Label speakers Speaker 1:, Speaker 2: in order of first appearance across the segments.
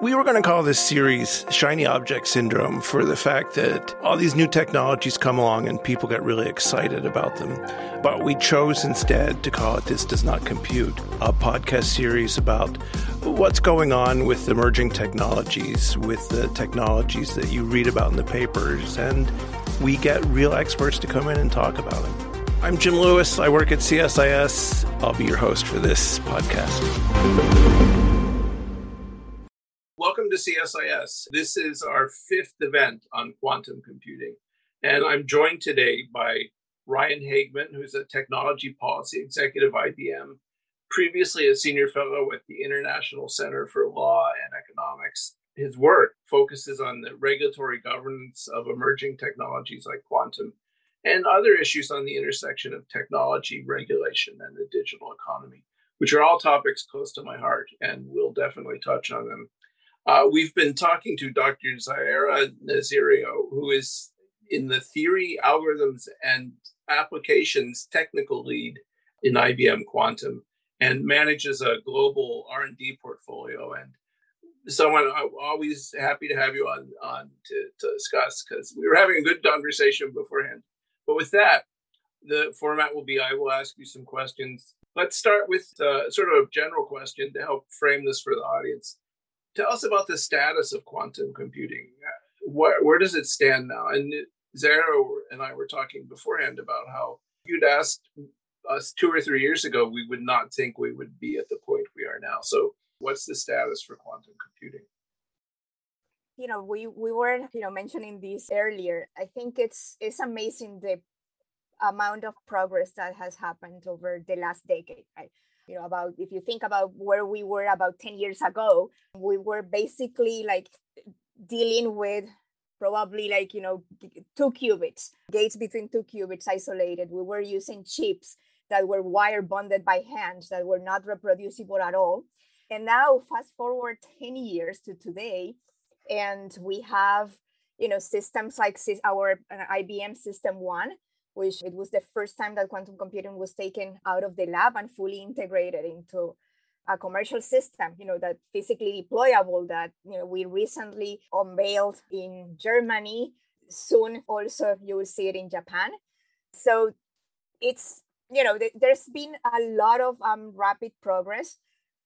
Speaker 1: We were going to call this series Shiny Object Syndrome for the fact that all these new technologies come along and people get really excited about them. But we chose instead to call it This Does Not Compute, a podcast series about what's going on with emerging technologies, with the technologies that you read about in the papers. And we get real experts to come in and talk about them. I'm Jim Lewis. I work at CSIS. I'll be your host for this podcast CSIS. This is our fifth event on quantum computing. And I'm joined today by Ryan Hagemann, who's a technology policy executive IBM, previously a senior fellow at the International Center for Law and Economics. His work focuses on the regulatory governance of emerging technologies like quantum and other issues on the intersection of technology, regulation, and the digital economy, which are all topics close to my heart, and we'll definitely touch on them uh, we've been talking to Dr. Zaira Nazario, who is in the theory, algorithms, and applications technical lead in IBM Quantum and manages a global R&D portfolio. And someone I'm always happy to have you on, on to, to discuss because we were having a good conversation beforehand. But with that, the format will be I will ask you some questions. Let's start with uh, sort of a general question to help frame this for the audience tell us about the status of quantum computing. Where, where does it stand now? And Zaira and I were talking beforehand about how you'd asked us two or three years ago, we would not think we would be at the point we are now. So, what's the status for quantum computing?
Speaker 2: You know, we we were you know mentioning this earlier. I think it's it's amazing the amount of progress that has happened over the last decade. Right? You know about if you think about where we were about 10 years ago we were basically like dealing with probably like you know two qubits gates between two qubits isolated. We were using chips that were wire bonded by hand that were not reproducible at all. And now fast forward 10 years to today and we have you know systems like our uh, ibm system one which it was the first time that quantum computing was taken out of the lab and fully integrated into a commercial system, you know, that physically deployable that, you know, we recently unveiled in Germany. Soon also you will see it in Japan. So it's, you know, there's been a lot of um, rapid progress.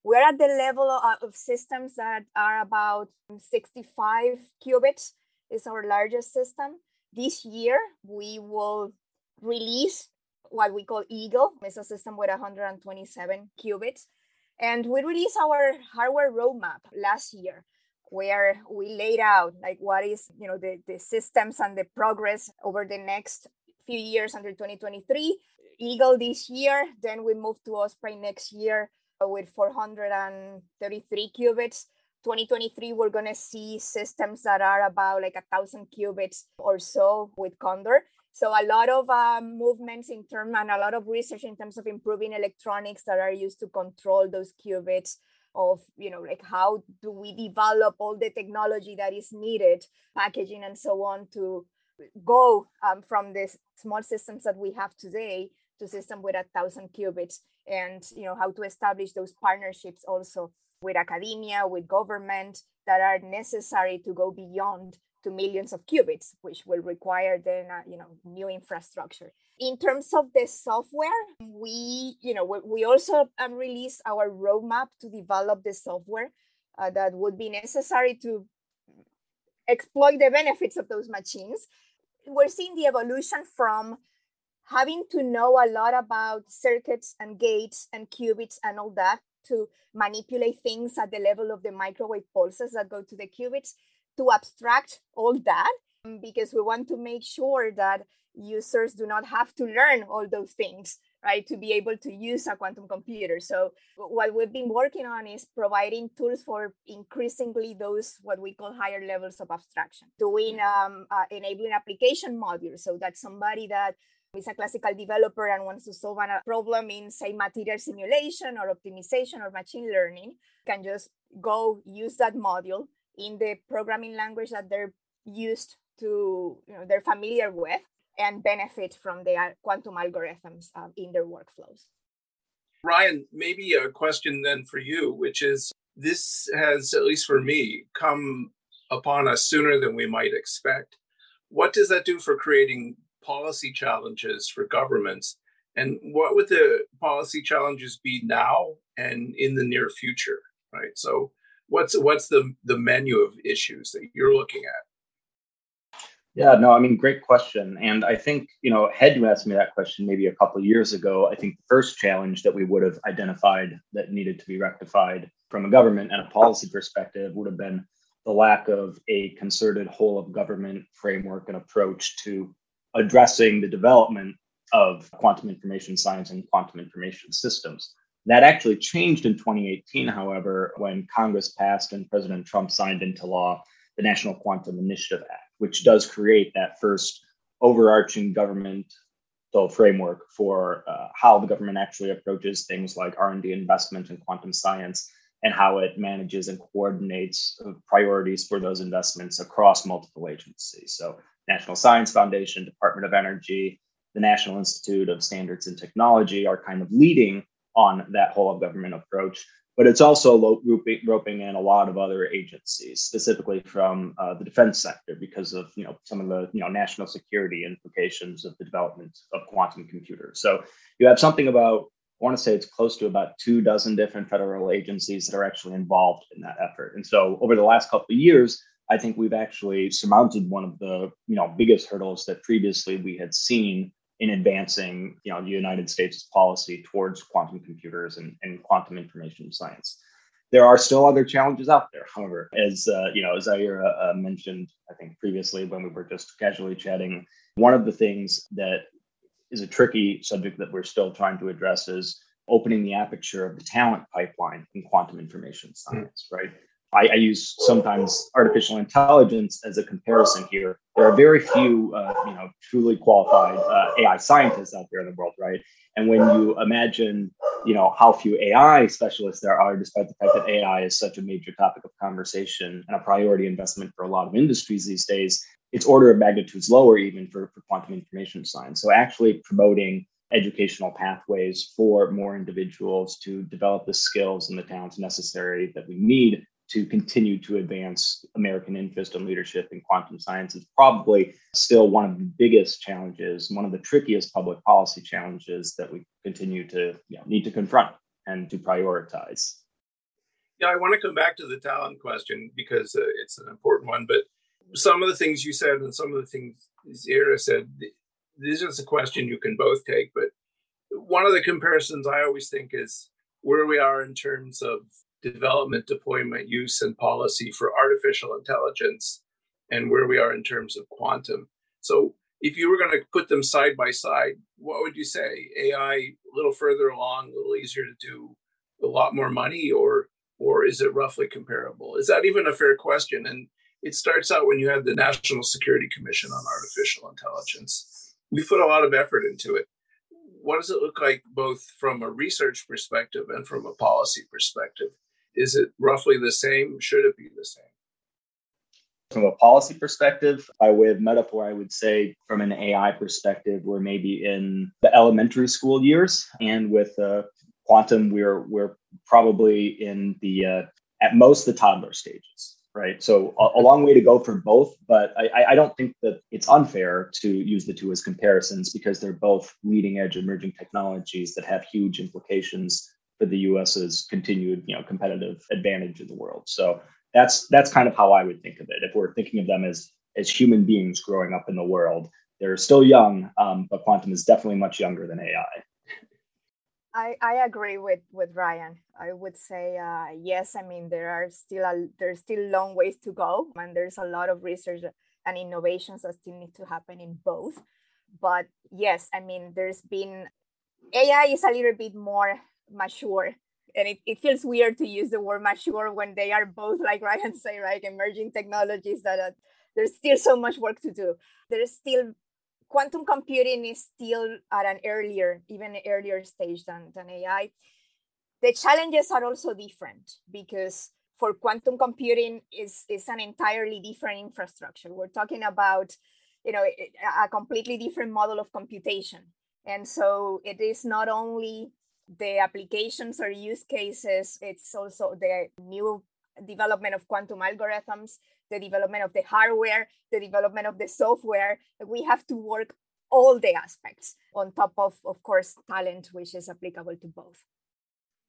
Speaker 2: We're at the level of, of systems that are about 65 qubits is our largest system. This year, we will release what we call Eagle. It's a system with 127 qubits. And we released our hardware roadmap last year where we laid out like what is you know the, the systems and the progress over the next few years until 2023 eagle this year then we move to osprey next year with 433 qubits 2023 we're going to see systems that are about like a thousand qubits or so with condor so a lot of um, movements in terms and a lot of research in terms of improving electronics that are used to control those qubits of you know like how do we develop all the technology that is needed packaging and so on to go um, from these small systems that we have today to system with a thousand qubits and you know how to establish those partnerships also with academia with government that are necessary to go beyond to millions of qubits, which will require then uh, you know new infrastructure. In terms of the software, we you know we, we also um, released our roadmap to develop the software uh, that would be necessary to exploit the benefits of those machines. We're seeing the evolution from having to know a lot about circuits and gates and qubits and all that to manipulate things at the level of the microwave pulses that go to the qubits to abstract all that um, because we want to make sure that users do not have to learn all those things right to be able to use a quantum computer. So what we've been working on is providing tools for increasingly those what we call higher levels of abstraction. Doing um, uh, enabling application modules so that somebody that is a classical developer and wants to solve a problem in say material simulation or optimization or machine learning can just go use that module in the programming language that they're used to, you know, they're familiar with and benefit from the quantum algorithms uh, in their workflows.
Speaker 1: Ryan, maybe a question then for you, which is this has, at least for me, come upon us sooner than we might expect. What does that do for creating policy challenges for governments? And what would the policy challenges be now and in the near future? Right. So, what's what's the the menu of issues that you're looking at?
Speaker 3: Yeah, no, I mean, great question. And I think, you know, had you asked me that question maybe a couple of years ago, I think the first challenge that we would have identified that needed to be rectified from a government and a policy perspective would have been the lack of a concerted whole of government framework and approach to addressing the development of quantum information science and quantum information systems. That actually changed in 2018, however, when Congress passed and President Trump signed into law the National Quantum Initiative Act which does create that first overarching government framework for uh, how the government actually approaches things like r&d investment in quantum science and how it manages and coordinates uh, priorities for those investments across multiple agencies. So national science foundation department of energy the national institute of standards and technology are kind of leading on that whole of government approach but it's also roping, in a lot of other agencies, specifically from uh, the defense sector, because of you know some of the you know national security implications of the development of quantum computers. So you have something about I want to say it's close to about two dozen different federal agencies that are actually involved in that effort. And so over the last couple of years, I think we've actually surmounted one of the you know biggest hurdles that previously we had seen in advancing you know the United States' policy towards quantum computers and, and quantum information science. There are still other challenges out there, however, as uh, you know, as Zaira uh, mentioned, I think previously when we were just casually chatting, one of the things that is a tricky subject that we're still trying to address is opening the aperture of the talent pipeline in quantum information science, mm. right? I, I, use sometimes artificial intelligence as a comparison here. There are very few, uh, you know, truly qualified uh, AI scientists out there in the world, right? And when you imagine, you know, how few AI specialists there are, despite the fact that AI is such a major topic of conversation and a priority investment for a lot of industries these days, it's order of magnitudes lower even for, for quantum information science. So actually promoting educational pathways for more individuals to develop the skills and the talents necessary that we need to continue to advance American interest and leadership in quantum science is probably still one of the biggest challenges, one of the trickiest public policy challenges that we continue to you know, need to confront and to prioritize.
Speaker 1: Yeah, I want to come back to the talent question because uh, it's an important one. But some of the things you said and some of the things Zaira said, this is a question you can both take. But one of the comparisons I always think is where we are in terms of development, deployment, use, and policy for artificial intelligence and where we are in terms of quantum. So, if you were going to put them side by side, what would you say? AI a little further along, a little easier to do, a lot more money, or or is it roughly comparable? Is that even a fair question? And it starts out when you have the National Security Commission on Artificial Intelligence. We put a lot of effort into it what does it look like both from a research perspective and from a policy perspective? Is it roughly the same? Should it be the same?
Speaker 3: From a policy perspective, by way of metaphor, I would say from an AI perspective, we're maybe in the elementary school years, and with uh, quantum, we're we're probably in the uh, at most the toddler stages right? So a, a, long way to go for both, but I, I don't think that it's unfair to use the two as comparisons because they're both leading edge emerging technologies that have huge implications for the US's continued, you know, competitive advantage in the world. So that's that's kind of how I would think of it. If we're thinking of them as as human beings growing up in the world, they're still young, um, but quantum is definitely much younger than AI.
Speaker 2: I, I agree with, with Ryan. I would say uh, yes. I mean, there are still a, there's still long ways to go, and there's a lot of research and innovations that still need to happen in both. But yes, I mean, there's been AI is a little bit more mature. And it, it feels weird to use the word mature when they are both like ryan say right emerging technologies that are, there's still so much work to do. There's still quantum computing is still at an earlier even earlier stage than, than ai the challenges are also different because for quantum computing is is an entirely different infrastructure. We're talking about you know a completely different model of computation. And so it is not only the applications or use cases. It's also the new development of quantum algorithms, the development of the hardware, the development of the software. We have to work all the aspects on top of, of course, talent, which is applicable to both.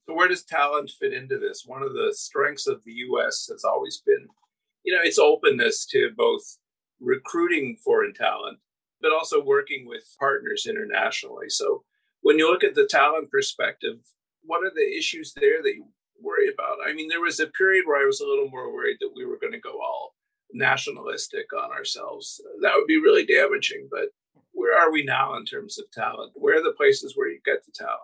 Speaker 1: So, where does talent fit into this? One of the strengths of the US has always been, you know, its openness to both recruiting foreign talent, but also working with partners internationally. So, when you look at the talent perspective, what are the issues there that you worry about? I mean, there was a period where I was a little more worried that we were going to go all nationalistic on ourselves. That would be really damaging. But where are we now in terms of talent? Where are the places where you get the talent?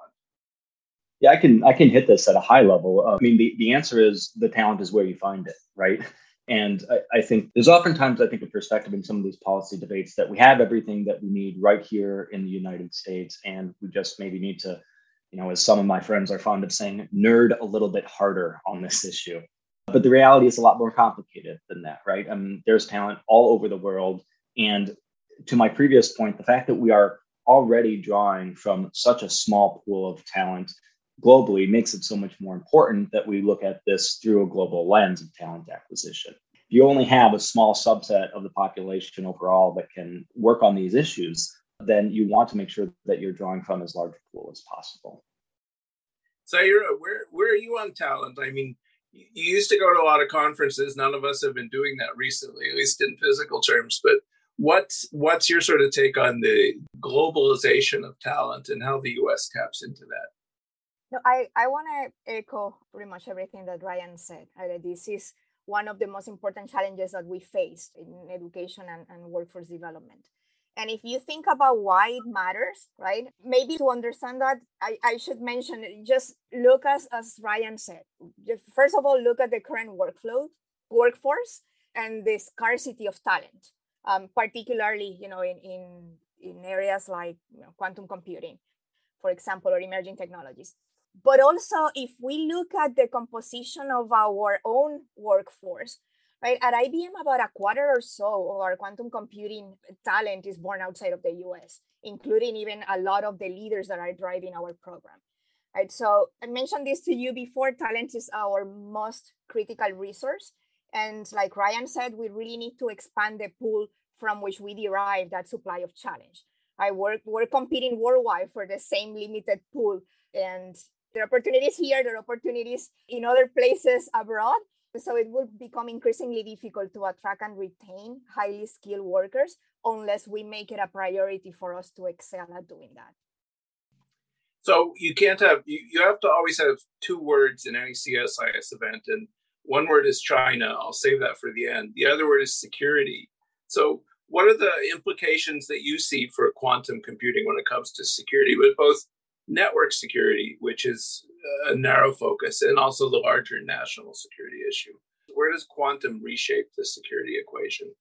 Speaker 3: Yeah, I can I can hit this at a high level. Uh, I mean, the, the answer is the talent is where you find it, right? And I, I, think there's oftentimes, I think, a perspective in some of these policy debates that we have everything that we need right here in the United States, and we just maybe need to, you know, as some of my friends are fond of saying, nerd a little bit harder on this issue. But the reality is a lot more complicated than that, right? I mean, there's talent all over the world, and to my previous point, the fact that we are already drawing from such a small pool of talent globally makes it so much more important that we look at this through a global lens of talent acquisition. If you only have a small subset of the population overall that can work on these issues, then you want to make sure that you're drawing from as large a pool as possible.
Speaker 1: Zaira, where where are you on talent? I mean, you used to go to a lot of conferences. None of us have been doing that recently, at least in physical terms. But what's what's your sort of take on the globalization of talent and how the U.S. taps into that?
Speaker 2: No, I, I want to echo pretty much everything that Ryan said. This is one of the most important challenges that we face in education and, and workforce development. And if you think about why it matters, right? Maybe to understand that, I, I should mention just look as as Ryan said. First of all, look at the current workflow, workforce, and the scarcity of talent, um, particularly you know in in in areas like you know, quantum computing, for example, or emerging technologies. But also, if we look at the composition of our own workforce, right, at IBM, about a quarter or so of our quantum computing talent is born outside of the US, including even a lot of the leaders that are driving our program. Right, so I mentioned this to you before talent is our most critical resource. And like Ryan said, we really need to expand the pool from which we derive that supply of challenge. I work, we're competing worldwide for the same limited pool. And there are opportunities here, there are opportunities in other places abroad. So it will become increasingly difficult to attract and retain highly skilled workers unless we make it a priority for us to excel at doing that.
Speaker 1: So you can't have you, you have to always have two words in any CSIS event, and one word is China. I'll save that for the end. The other word is security. So what are the implications that you see for quantum computing when it comes to security with both network security, which is a narrow focus, and also the larger national security issue. Where does quantum reshape the security equation?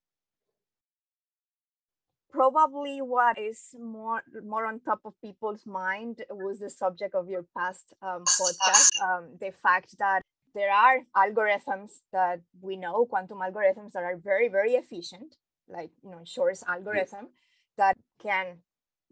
Speaker 2: Probably what is more more on top of people's mind was the subject of your past um, podcast. Um, the fact that there are algorithms that we know, quantum algorithms that are very very efficient, like you know Shor's algorithm, that can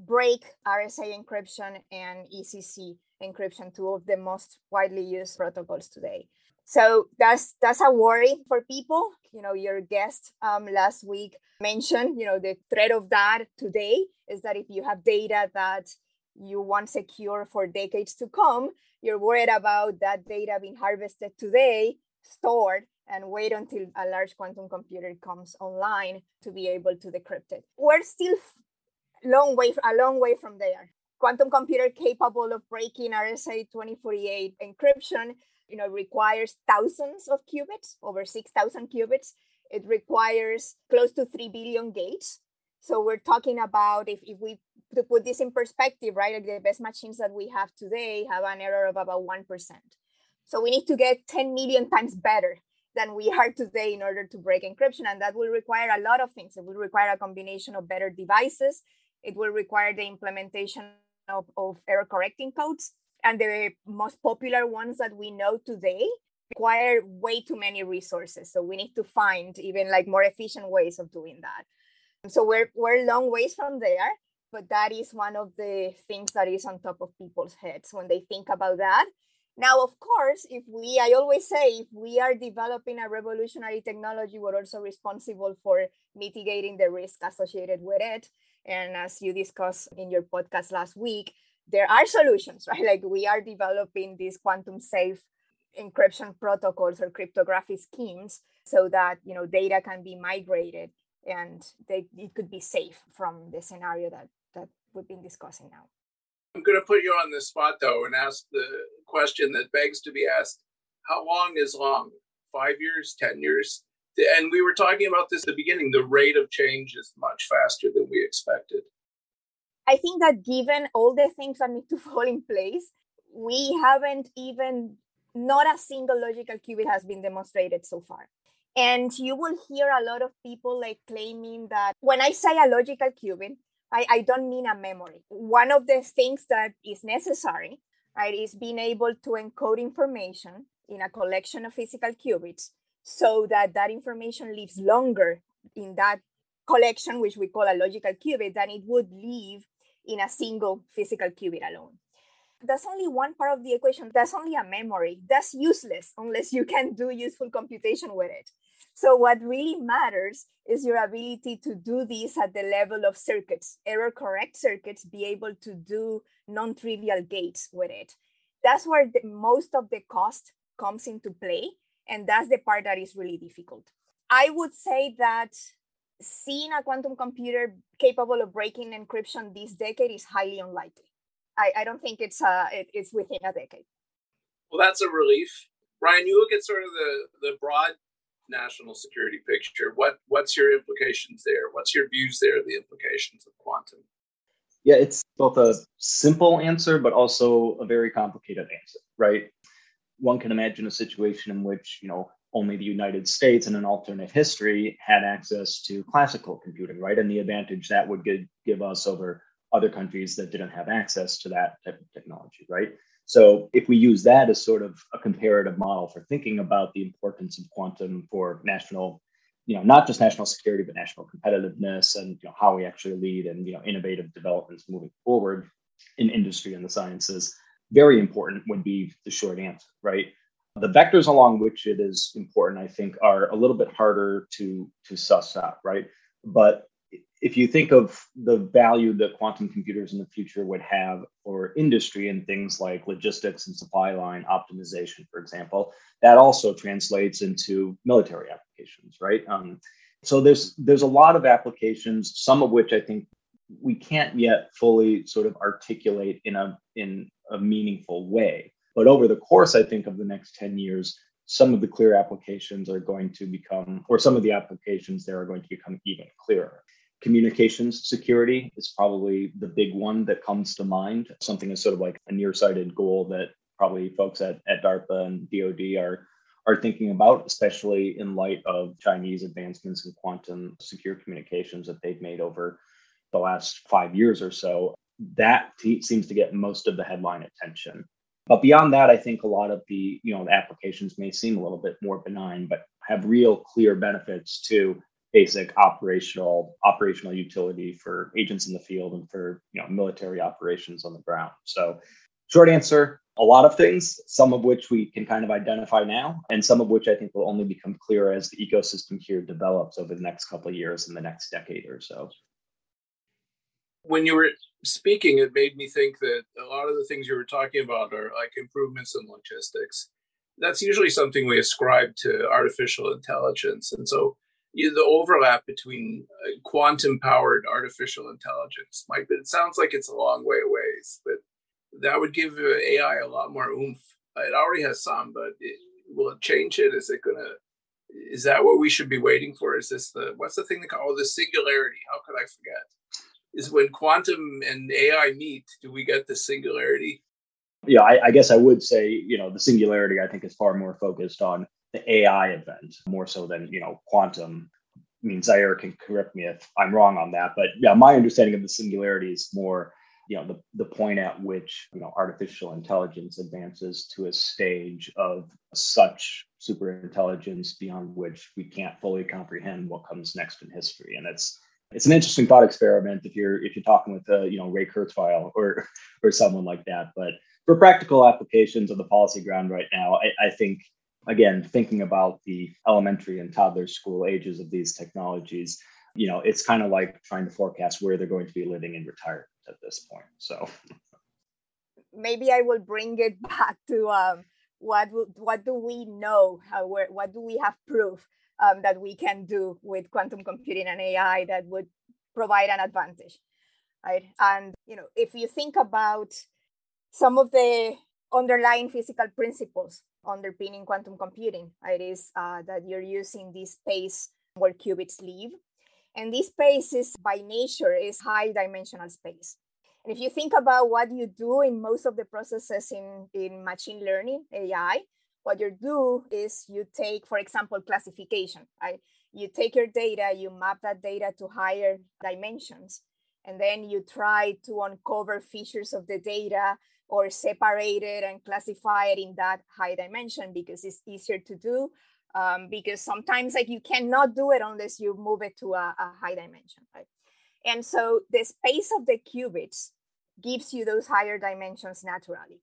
Speaker 2: break RSA encryption and ECC encryption, two of the most widely used protocols today. So that's that's a worry for people. You know, your guest um, last week mentioned, you know, the threat of that today is that if you have data that you want secure for decades to come, you're worried about that data being harvested today, stored, and wait until a large quantum computer comes online to be able to decrypt it. We're still long way a long way from there. Quantum computer capable of breaking rsa 2048 encryption you know requires thousands of qubits over 6000 qubits. It requires close to 3 billion gates. So we're talking about if, if we to put this in perspective right like the best machines that we have today have an error of about 1% so we need to get 10 million times better than we are today in order to break encryption and that will require a lot of things. It will require a combination of better devices it will require the implementation of, of error correcting codes. And the most popular ones that we know today require way too many resources. So we need to find even like more efficient ways of doing that. So we're we're long ways from there. but that is one of the things that is on top of people's heads when they think about that. Now, of course, if we, I always say, if we are developing a revolutionary technology, we're also responsible for mitigating the risk associated with it. And as you discussed in your podcast last week, there are solutions, right? Like we are developing these quantum safe encryption protocols or cryptography schemes so that you know data can be migrated and they, it could be safe from the scenario that that we've been discussing now.
Speaker 1: I'm going to put you on the spot though and ask the question that begs to be asked: How long is long? Five years? Ten years? And we were talking about this at the beginning. The rate of change is much faster than we expected.
Speaker 2: I think that given all the things that need to fall in place, we haven't even not a single logical qubit has been demonstrated so far. And you will hear a lot of people like claiming that when I say a logical qubit, I, I don't mean a memory. One of the things that is necessary, right, is being able to encode information in a collection of physical qubits so that that information lives longer in that collection, which we call a logical qubit, than it would live in a single physical qubit alone that's only one part of the equation. That's only a memory. That's useless unless you can do useful computation with it. So what really matters is your ability to do this at the level of circuits, error correct circuits, be able to do non-trivial gates with it. That's where the, most of the cost comes into play. And that's the part that is really difficult. I would say that seeing a quantum computer capable of breaking encryption this decade is highly unlikely I, I don't think it's uh it, it's within a decade.
Speaker 1: Well, that's a relief, Ryan. You look at sort of the the broad national security picture. What what's your implications there? What's your views there? The implications of quantum.
Speaker 3: Yeah, it's both a simple answer, but also a very complicated answer, right? One can imagine a situation in which you know only the United States in an alternate history had access to classical computing, right? And the advantage that would give, give us over other countries that didn't have access to that type of technology, right? So if we use that as sort of a comparative model for thinking about the importance of quantum for national, you know, not just national security, but national competitiveness and you know, how we actually lead and you know innovative developments moving forward in industry and the sciences, very important would be the short answer, right? The vectors along which it is important, I think, are a little bit harder to to suss out, right? But if you think of the value that quantum computers in the future would have for industry and things like logistics and supply line optimization, for example, that also translates into military applications, right? Um, so there's there's a lot of applications, some of which I think we can't yet fully sort of articulate in a in a meaningful way. But over the course, I think of the next 10 years, some of the clear applications are going to become, or some of the applications there are going to become even clearer communications security is probably the big one that comes to mind. Something is sort of like a nearsighted goal that probably folks at, at DARPA and DoD are are thinking about, especially in light of Chinese advancements in quantum secure communications that they've made over the last five years or so. That seems to get most of the headline attention. But beyond that, I think a lot of the you know the applications may seem a little bit more benign, but have real clear benefits to basic operational operational utility for agents in the field and for you know military operations on the ground. So, short answer: a lot of things, some of which we can kind of identify now, and some of which I think will only become clearer as the ecosystem here develops over the next couple of years and the next decade or so.
Speaker 1: When you were speaking, it made me think that a lot of the things you were talking about are like improvements in logistics. That's usually something we ascribe to artificial intelligence. And so you the overlap between uh, quantum powered artificial intelligence might be, it sounds like it's a long way away, but that would give uh, AI a lot more oomph. It already has some, but it, will it change it? Is it gonna? Is that what we should be waiting for? Is this the what's the thing they call oh, the singularity? How could I forget? Is when quantum and AI meet, do we get the singularity?
Speaker 3: Yeah, I, I guess I would say you know the singularity. I think is far more focused on the AI event more so than you know quantum. I mean, Zaira can correct me if I'm wrong on that, but yeah, my understanding of the singularity is more you know the, the point at which you know artificial intelligence advances to a stage of such super intelligence beyond which we can't fully comprehend what comes next in history and it's it's an interesting thought experiment if you're if you're talking with you know Ray Kurzweil or or someone like that. But for practical applications of the policy ground right now, I, I think again thinking about the elementary and toddler school ages of these technologies, you know, it's kind of like trying to forecast where they're going to be living in retirement at this point. So
Speaker 2: maybe I will bring it back to um, what what do we know? How, where, what do we have proof um, that we can do with quantum computing and AI that would provide an advantage, right? And you know, if you think about some of the underlying physical principles underpinning quantum computing, it is uh, that you're using this space where qubits live, and this space is by nature is high dimensional space. And if you think about what you do in most of the processes in, in machine learning, AI, what you do is you take, for example, classification, right? You take your data, you map that data to higher dimensions, and then you try to uncover features of the data or separate it and classify it in that high dimension because it's easier to do. Um, because sometimes like you cannot do it unless you move it to a, a high dimension, right? And so the space of the qubits gives you those higher dimensions naturally.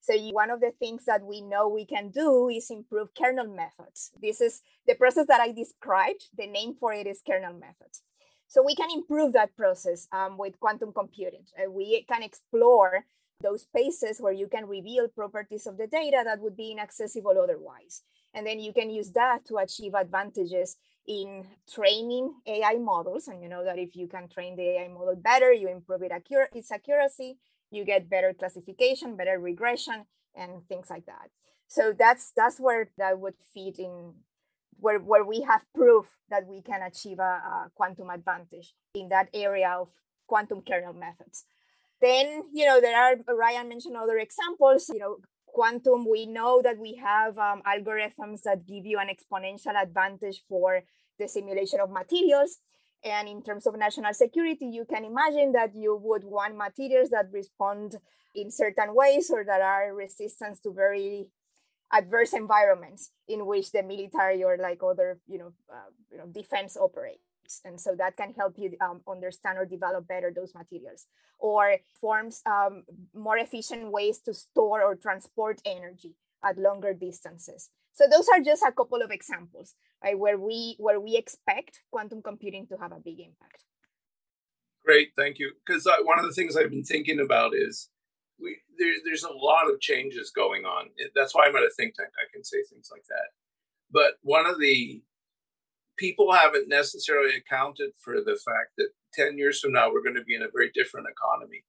Speaker 2: So one of the things that we know we can do is improve kernel methods. This is the process that I described. The name for it is kernel methods. So we can improve that process um, with quantum computing. Uh, we can explore those spaces where you can reveal properties of the data that would be inaccessible otherwise. And then you can use that to achieve advantages in training AI models. And you know that if you can train the AI model better, you improve it accur- its accuracy, you get better classification, better regression, and things like that. So that's that's where that would fit in where, where we have proof that we can achieve a, a quantum advantage in that area of quantum kernel methods. Then, you know, there are, Ryan mentioned other examples, you know, quantum, we know that we have um, algorithms that give you an exponential advantage for the simulation of materials. And in terms of national security, you can imagine that you would want materials that respond in certain ways or that are resistant to very adverse environments in which the military or like other, you know, uh, you know defense operate and so that can help you um, understand or develop better those materials or forms um, more efficient ways to store or transport energy at longer distances. So those are just a couple of examples right where we where we expect quantum computing to have a big impact.
Speaker 1: Great thank you. Because one of the things i've been thinking about is we there, there's a lot of changes going on. That's why i'm at a think tank. I can say things like that. But one of the people haven't necessarily accounted for the fact that 10 years from now, we're going to be in a very different economy.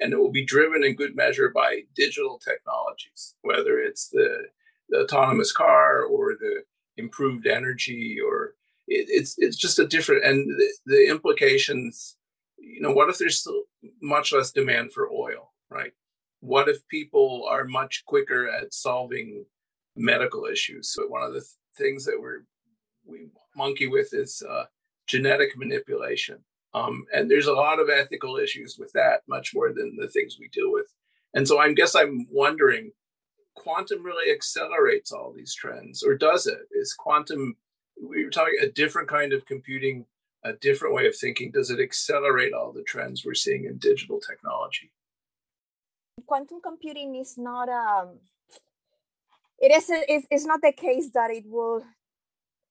Speaker 1: And it will be driven in good measure by digital technologies, whether it's the, the autonomous car or the improved energy, or it, it's it's just a different. And the, the implications, you know, what if there's still much less demand for oil, right? What if people are much quicker at solving medical issues? So one of the th- things that we're we monkey with is uh, genetic manipulation. Um, and there's a lot of ethical issues with that, much more than the things we deal with. And so I guess I'm wondering, quantum really accelerates all these trends, or does it? Is quantum, we were talking a different kind of computing, a different way of thinking. Does it accelerate all the trends we're seeing in digital technology?
Speaker 2: Quantum computing is not um, it is a, it's not the case that it will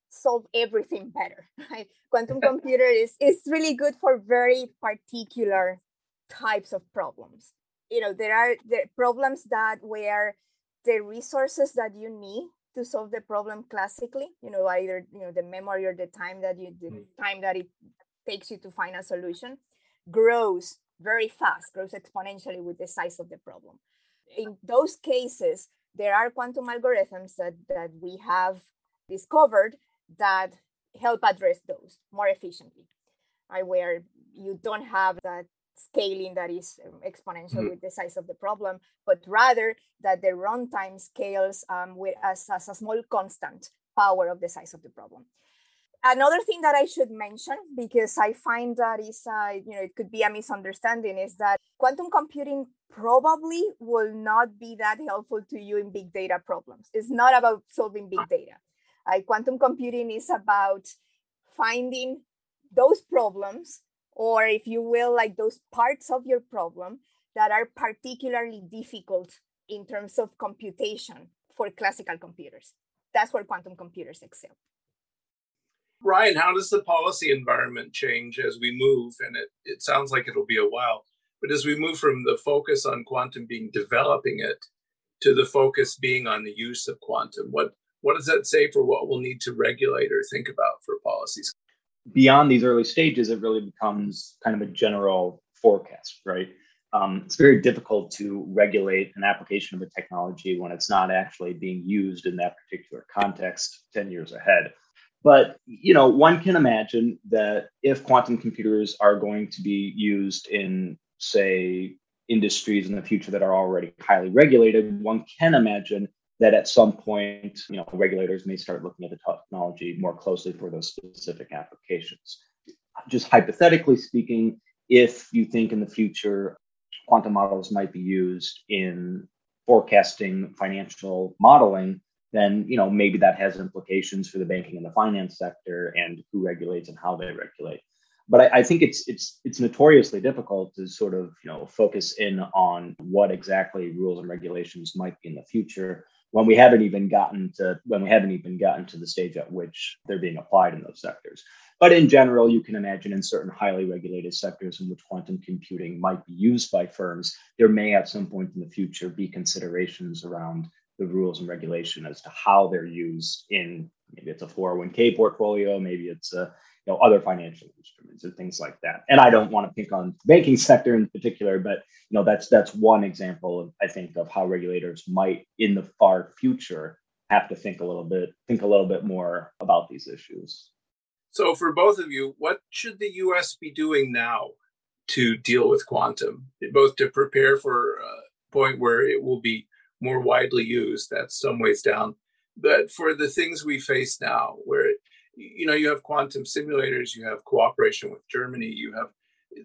Speaker 2: solve everything better right quantum computer is is really good for very particular types of problems you know there are the problems that where the resources that you need to solve the problem classically you know either you know the memory or the time that you the mm. time that it takes you to find a solution grows very fast grows exponentially with the size of the problem in those cases there are quantum algorithms that that we have discovered that help address those more efficiently, right? Where you don't have that scaling that is um, exponential mm-hmm. with the size of the problem, but rather that the runtime scales um, with as, as a small constant power of the size of the problem. Another thing that I should mention, because I find that is, uh, you know, it could be a misunderstanding, is that quantum computing probably will not be that helpful to you in big data problems. It's not about solving big data. Uh, quantum computing is about finding those problems, or if you will, like those parts of your problem that are particularly difficult in terms of computation for classical computers. That's where quantum computers excel.
Speaker 1: Ryan, how does the policy environment change as we move? And it, it sounds like it'll be a while, but as we move from the focus on quantum being developing it to the focus being on the use of quantum, what what does that say for what we'll need to regulate or think about for policies?
Speaker 3: Beyond these early stages, it really becomes kind of a general forecast, right? Um, it's very difficult to regulate an application of a technology when it's not actually being used in that particular context 10 years ahead. But you know, one can imagine that if quantum computers are going to be used in, say, industries in the future that are already highly regulated, one can imagine that at some point, you know, regulators may start looking at the technology more closely for those specific applications. Just hypothetically speaking, if you think in the future quantum models might be used in forecasting financial modeling, then you know maybe that has implications for the banking and the finance sector and who regulates and how they regulate. But I, I think it's it's it's notoriously difficult to sort of you know focus in on what exactly rules and regulations might be in the future when we haven't even gotten to when we haven't even gotten to the stage at which they're being applied in those sectors. But in general, you can imagine in certain highly regulated sectors in which quantum computing might be used by firms, there may at some point in the future be considerations around the rules and regulation as to how they're used in maybe it's a 401k portfolio, maybe it's a you know other financial instruments or things like that. And I don't want to pick on the banking sector in particular, but you know that's that's one example of I think of how regulators might in the far future have to think a little bit think a little bit more about these issues.
Speaker 1: So for both of you, what should the US be doing now to deal with quantum, both to prepare for a point where it will be more widely used, that's some ways down, but for the things we face now, where you know you have quantum simulators, you have cooperation with Germany, you have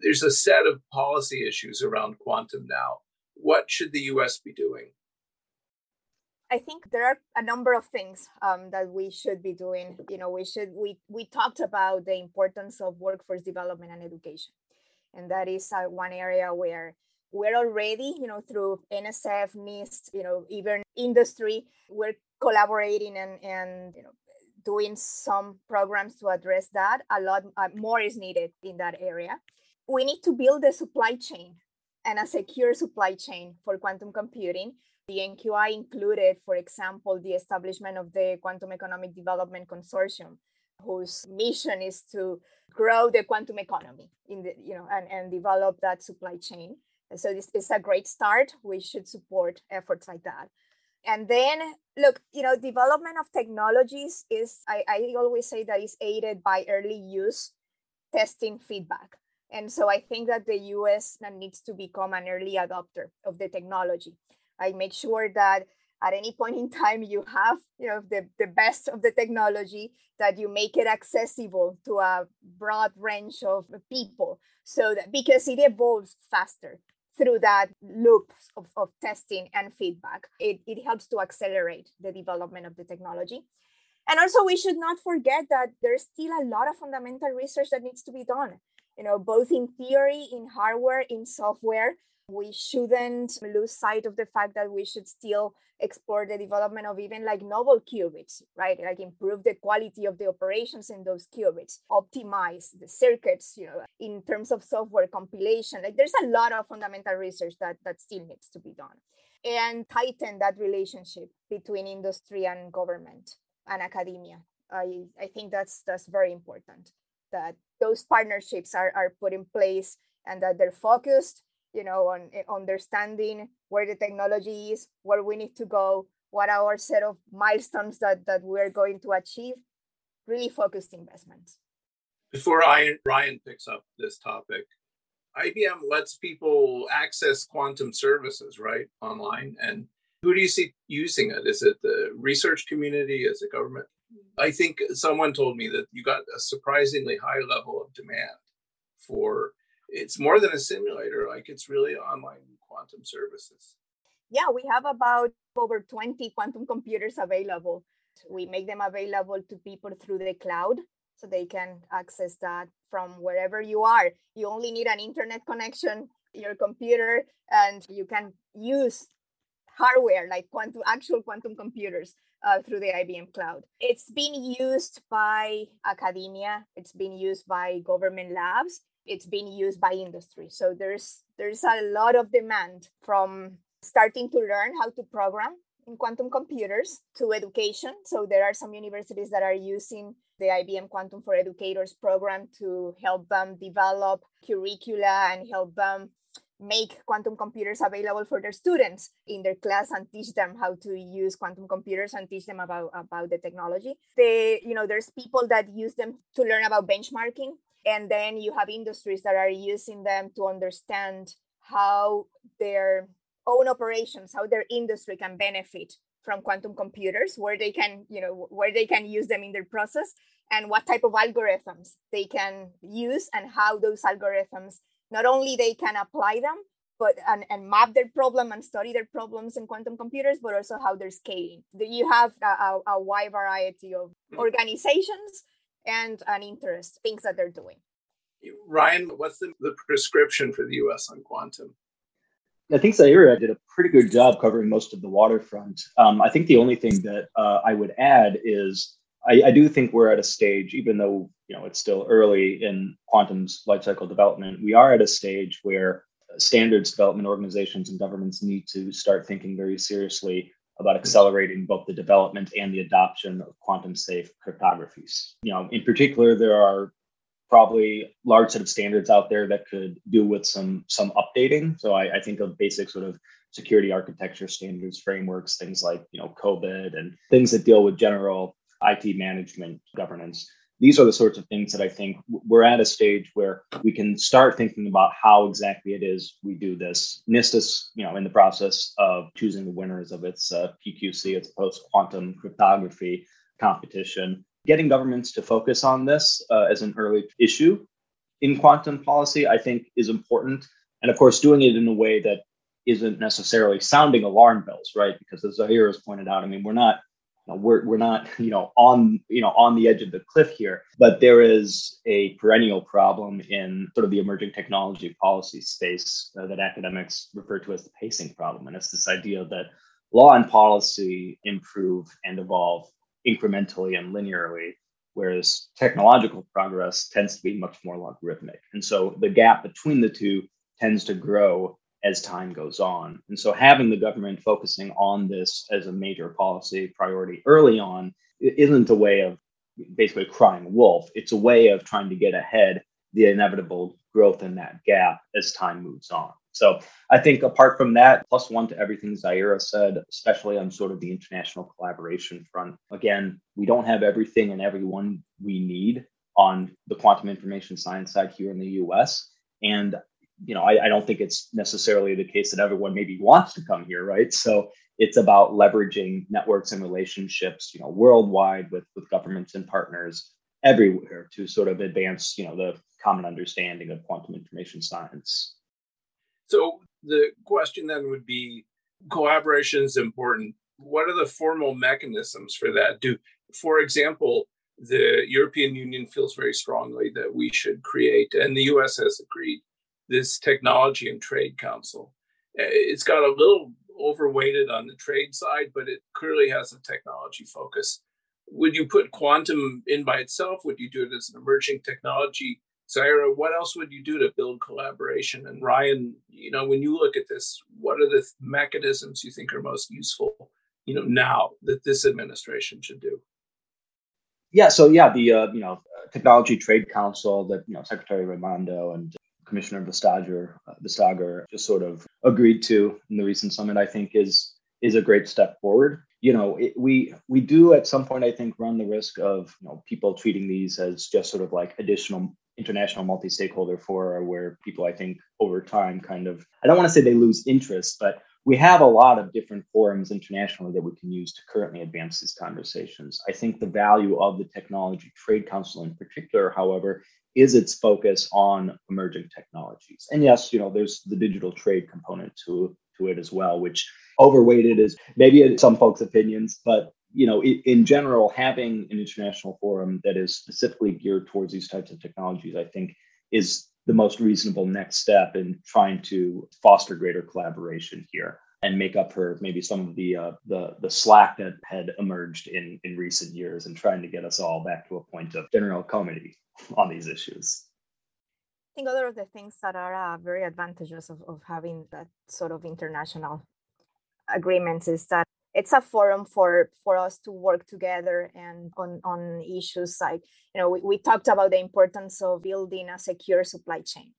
Speaker 1: there's a set of policy issues around quantum now. What should the US be doing?
Speaker 2: I think there are a number of things um, that we should be doing. You know, we should we we talked about the importance of workforce development and education, and that is uh, one area where we're already, you know, through NSF, NIST, you know, even industry, we're collaborating and and you know doing some programs to address that. A lot uh, more is needed in that area. We need to build a supply chain and a secure supply chain for quantum computing the NQI included, for example, the establishment of the Quantum Economic Development Consortium, whose mission is to grow the quantum economy in the, you know, and, and develop that supply chain. So this is a great start. We should support efforts like that. And then look, you know, development of technologies is I, I always say that is aided by early use, testing, feedback. And so I think that the US uh, needs to become an early adopter of the technology. I make sure that at any point in time you have you know the, the best of the technology that you make it accessible to a broad range of people so that because it evolves faster through that loop of, of testing and feedback. It, it helps to accelerate the development of the technology. And also we should not forget that there's still a lot of fundamental research that needs to be done you know both in theory in hardware in software we shouldn't lose sight of the fact that we should still explore the development of even like novel qubits, right? Like improve the quality of the operations in those qubits, optimize the circuits, you know, in terms of software compilation. Like there's a lot of fundamental research that that still needs to be done. And tighten that relationship between industry and government and academia. I, I think that's that's very important that those partnerships are, are put in place and that they're focused you know, on eh, understanding where the technology is, where we need to go, what are our set of milestones that, that we're going to achieve, really focused investments.
Speaker 1: Before I, Ryan picks up this topic, IBM lets people access quantum services, right, online. And who do you see using it? Is it the research community? Is it government? I think someone told me that you got a surprisingly high level of demand for it's more than a simulator like it's really online quantum services
Speaker 2: yeah we have about over 20 quantum computers available we make them available to people through the cloud so they can access that from wherever you are. You only need an internet connection, your computer, and you can use hardware like quantum actual quantum computers uh, through the IBM cloud. It's been used by academia, it's been used by government labs, it's been used by industry. So there's there's a lot of demand from starting to learn how to program in quantum computers to education. So there are some universities that are using the IBM Quantum for Educators program to help them develop curricula and help them make quantum computers available for their students in their class and teach them how to use quantum computers and teach them about, about the technology. They, you know, there's people that use them to learn about benchmarking. And then you have industries that are using them to understand how their own operations, how their industry can benefit from quantum computers, where they can, you know, where they can use them in their process and what type of algorithms they can use and how those algorithms not only they can apply them but and, and map their problem and study their problems in quantum computers but also how they're scaling. You have a, a, wide variety of organizations and an interest things that they're doing
Speaker 1: ryan what's the, the prescription for the us on quantum
Speaker 3: I think Zaira did a pretty good job covering most of the waterfront. Um, I think the only thing that uh, I would add is I, I, do think we're at a stage, even though you know it's still early in quantum's lifecycle development, we are at a stage where standards development organizations and governments need to start thinking very seriously about accelerating both the development and the adoption of quantum safe cryptographies. You know, in particular, there are probably large set of standards out there that could do with some some updating. So I, I think of basic sort of security architecture standards frameworks, things like you know COBIT and things that deal with general IT management governance. These are the sorts of things that I think we're at a stage where we can start thinking about how exactly it is we do this. NIST is, you know, in the process of choosing the winners of its uh, PQC, its post quantum cryptography competition. Getting governments to focus on this uh, as an early issue in quantum policy, I think, is important. And of course, doing it in a way that isn't necessarily sounding alarm bells, right? Because as Zaira has pointed out, I mean, we're not we're, we're not you know on you know on the edge of the cliff here but there is a perennial problem in sort of the emerging technology policy space uh, that academics refer to as the pacing problem. And it's this idea that law and policy improve and evolve incrementally and linearly whereas technological progress tends to be much more logarithmic. And so the gap between the two tends to grow as time goes on. And so having the government focusing on this as a major policy priority early on isn't a way of basically crying wolf. It's a way of trying to get ahead the inevitable growth in that gap as time moves on. So I think apart from that, plus one to everything Zaira said, especially on sort of the international collaboration front, again, we don't have everything and everyone we need on the quantum information science side here in the US. And you know, I, I, don't think it's necessarily the case that everyone maybe wants to come here, right? So it's about leveraging networks and relationships, you know, worldwide with with governments and partners everywhere to sort of advance, you know, the common understanding of quantum information science.
Speaker 1: So the question then would be collaboration is important. What are the formal mechanisms for that? Do, for example, the European Union feels very strongly that we should create, and the US has agreed, this technology and trade council. Uh, it's got a little overweighted on the trade side, but it clearly has a technology focus. Would you put quantum in by itself? Would you do it as an emerging technology? Zaira, what else would you do to build collaboration? And Ryan, you know, when you look at this, what are the mechanisms you think are most useful, you know, now that this administration should do?
Speaker 3: Yeah, so yeah, the uh, you know technology trade council that you know Secretary Raimondo and Commissioner Vestager, uh, Vestager just sort of agreed to in the recent summit, I think is is a great step forward. You know, it, we we do at some point, I think, run the risk of you know people treating these as just sort of like additional international multi-stakeholder fora where people I think over time kind of I don't want to say they lose interest, but we have a lot of different forums internationally that we can use to currently advance these conversations. I think the value of the Technology Trade Council in particular, however, is its focus on emerging technologies. And yes, you know, there's the digital trade component to, to it as well, which overweighted is maybe some folks' opinions, but you know, in general, having an international forum that is specifically geared towards these types of technologies, I think, is the most reasonable next step in trying to foster greater collaboration here and make up for maybe some of the uh, the the slack that had emerged in in recent years and trying to get us all back to a point of general comity on these issues.
Speaker 2: I think other of the things that are uh, very advantageous of, of having that sort of international agreements is that it's a forum for for us to work together and on on issues like you know we, we talked about the importance of building a secure supply chain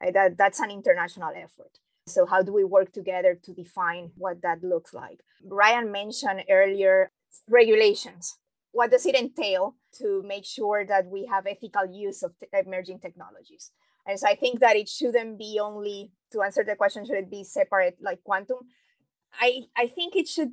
Speaker 2: right? that that's an international effort so how do we work together to define what that looks like? Ryan mentioned earlier regulations. What does it entail to make sure that we have ethical use of emerging technologies? And so i think that it shouldn't be only to answer the question should it be separate like quantum? I, I think it should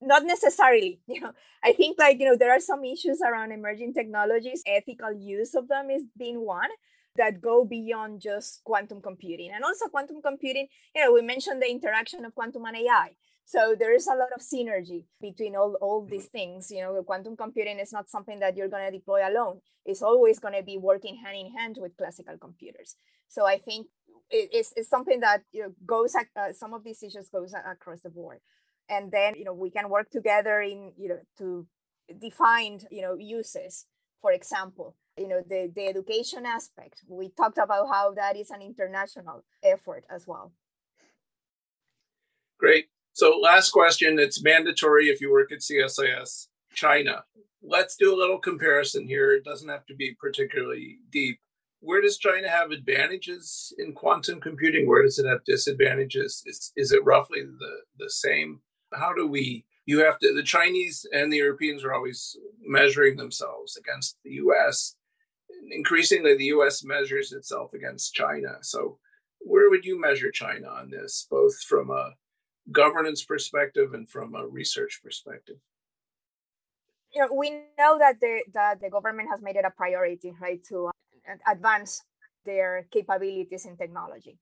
Speaker 2: not necessarily you know? I think like you know there are some issues around emerging technologies. Ethical use of them is being one that go beyond just quantum computing. And also quantum computing you know we mentioned the interaction of quantum and ai so there is a lot of synergy between all, all these things. You know quantum computing is not something that you're going to deploy alone. It's always going to be working hand in hand with classical computers. So i think it's, it's something that you know goes uh, some of these issues goes across the board. And then you know we can work together in you know to define you know uses. For example you know the the education aspect. We talked about how that is an international effort as well.
Speaker 1: Great. So last question it's mandatory if you work at csis china. Let's do a little comparison here. It doesn't have to be particularly deep. Where does china have advantages in quantum computing? Where does it have disadvantages? Is, is it roughly the, the same? How do we you have to the chinese and the europeans are always measuring themselves against the us increasingly the us measures itself against china. So where would you measure china on this both from a governance perspective and from a research perspective?
Speaker 2: You know we know that the that the government has made it a priority right to uh, advance their capabilities in technology.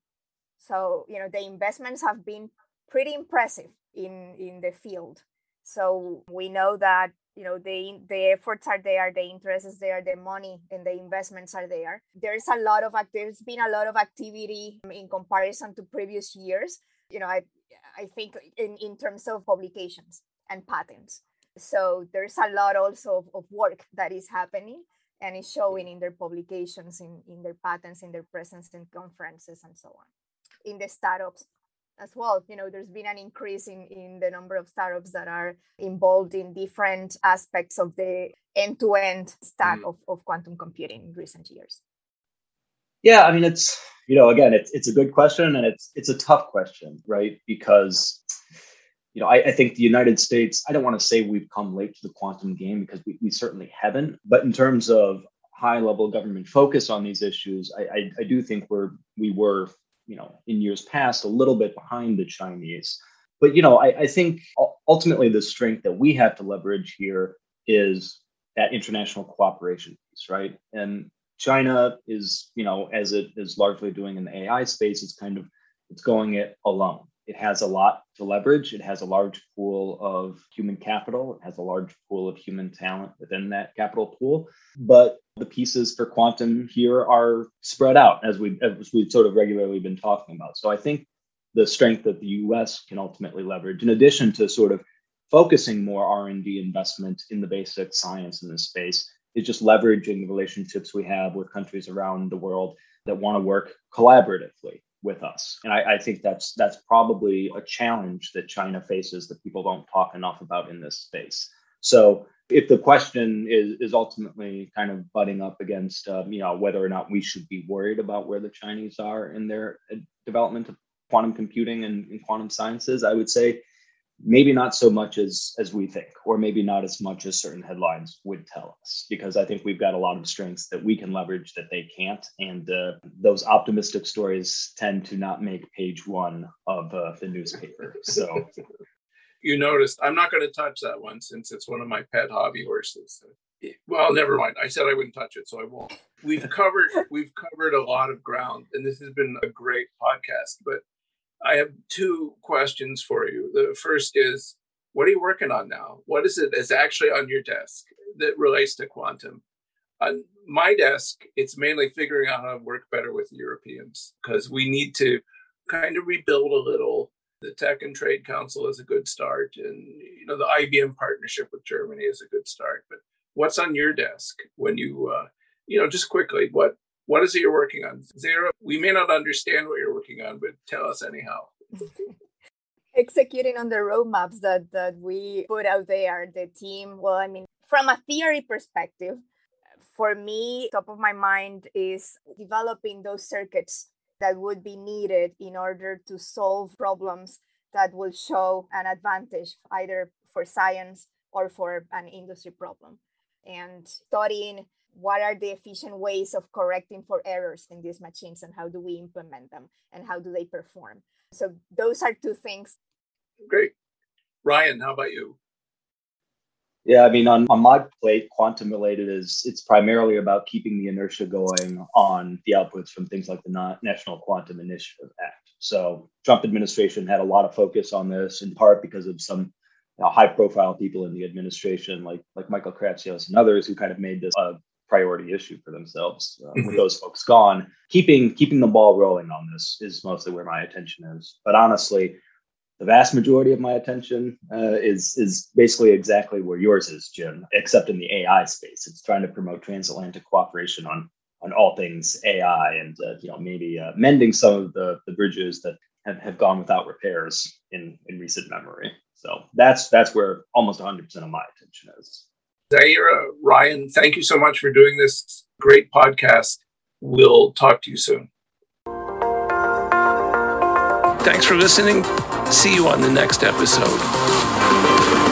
Speaker 2: So you know the investments have been pretty impressive in in the field so we know that you know the the efforts are there the interest is there the money and the investments are there. There's a lot of there's been a lot of activity in comparison to previous years you know i i think in in terms of publications and patents. So there's a lot also of, of work that is happening and is showing in their publications in in their patents in their presence in conferences and so on in the startups as well. You know, there's been an increase in, in the number of startups that are involved in different aspects of the end-to-end stack mm. of, of quantum computing in recent years.
Speaker 3: Yeah, I mean it's you know, again, it's it's a good question and it's it's a tough question, right? Because you know, I, I think the United States, I don't want to say we've come late to the quantum game because we, we certainly haven't, but in terms of high level government focus on these issues, I, I, I do think we're we were you know, in years past, a little bit behind the Chinese. But, you know, I, I think ultimately the strength that we have to leverage here is that international cooperation piece, right? And China is, you know, as it is largely doing in the AI space, it's kind of it's going it alone. It has a lot to leverage. It has a large pool of human capital. It has a large pool of human talent within that capital pool. But the pieces for quantum here are spread out as we as we've sort of regularly been talking about. So I think the strength that the U.S. can ultimately leverage, in addition to sort of focusing more R&D investment in the basic science in this space, is just leveraging the relationships we have with countries around the world that want to work collaboratively with us. And I, I, think that's that's probably a challenge that China faces that people don't talk enough about in this space. So if the question is is ultimately kind of butting up against um, you know whether or not we should be worried about where the Chinese are in their uh, development of quantum computing and, and quantum sciences, I would say maybe not so much as as we think or maybe not as much as certain headlines would tell us because i think we've got a lot of strengths that we can leverage that they can't. And uh, those optimistic stories tend to not make page one of uh, the newspaper. So
Speaker 1: you noticed i'm not going to touch that one since it's one of my pet hobby horses. Well never mind. I said i wouldn't touch it so i won't. We've covered we've covered a lot of ground and this has been a great podcast but I have two questions for you. The first is what are you working on now? What is it that's actually on your desk that relates to quantum? On my desk, it's mainly figuring out how to work better with Europeans because we need to kind of rebuild a little. The Tech and Trade Council is a good start, and you know the IBM partnership with Germany is a good start. But what's on your desk when you, uh, you know, just quickly, what what is it you're working on? Zaira. We may not understand what you're working on, but tell us anyhow.
Speaker 2: Executing on the roadmaps that that we put out there, the team. Well, I mean, from a theory perspective, for me, top of my mind is developing those circuits that would be needed in order to solve problems that will show an advantage either for science or for an industry problem and studying what are the efficient ways of correcting for errors in these machines and how do we implement them and how do they perform? So those are two things.
Speaker 1: Great. Ryan how about you?
Speaker 3: Yeah i mean on, on my plate quantum related is it's primarily about keeping the inertia going on the outputs from things like the national quantum initiative act. So trump administration had a lot of focus on this in part because of some you know, high profile people in the administration like like michael kratsios and others who kind of made this a priority issue for themselves. Uh, mm-hmm. With those folks gone, keeping keeping the ball rolling on this is mostly where my attention is. But honestly, the vast majority of my attention uh, is is basically exactly where yours is, Jim, except in the AI space. It's trying to promote transatlantic cooperation on on all things AI, and uh, you know maybe uh, mending some of the the bridges that have, have gone without repairs in in recent memory. So that's that's where almost 100% of my attention is.
Speaker 1: Zaira, Ryan, thank you so much for doing this great podcast. We'll talk to you soon. Thanks for listening. See you on the next episode.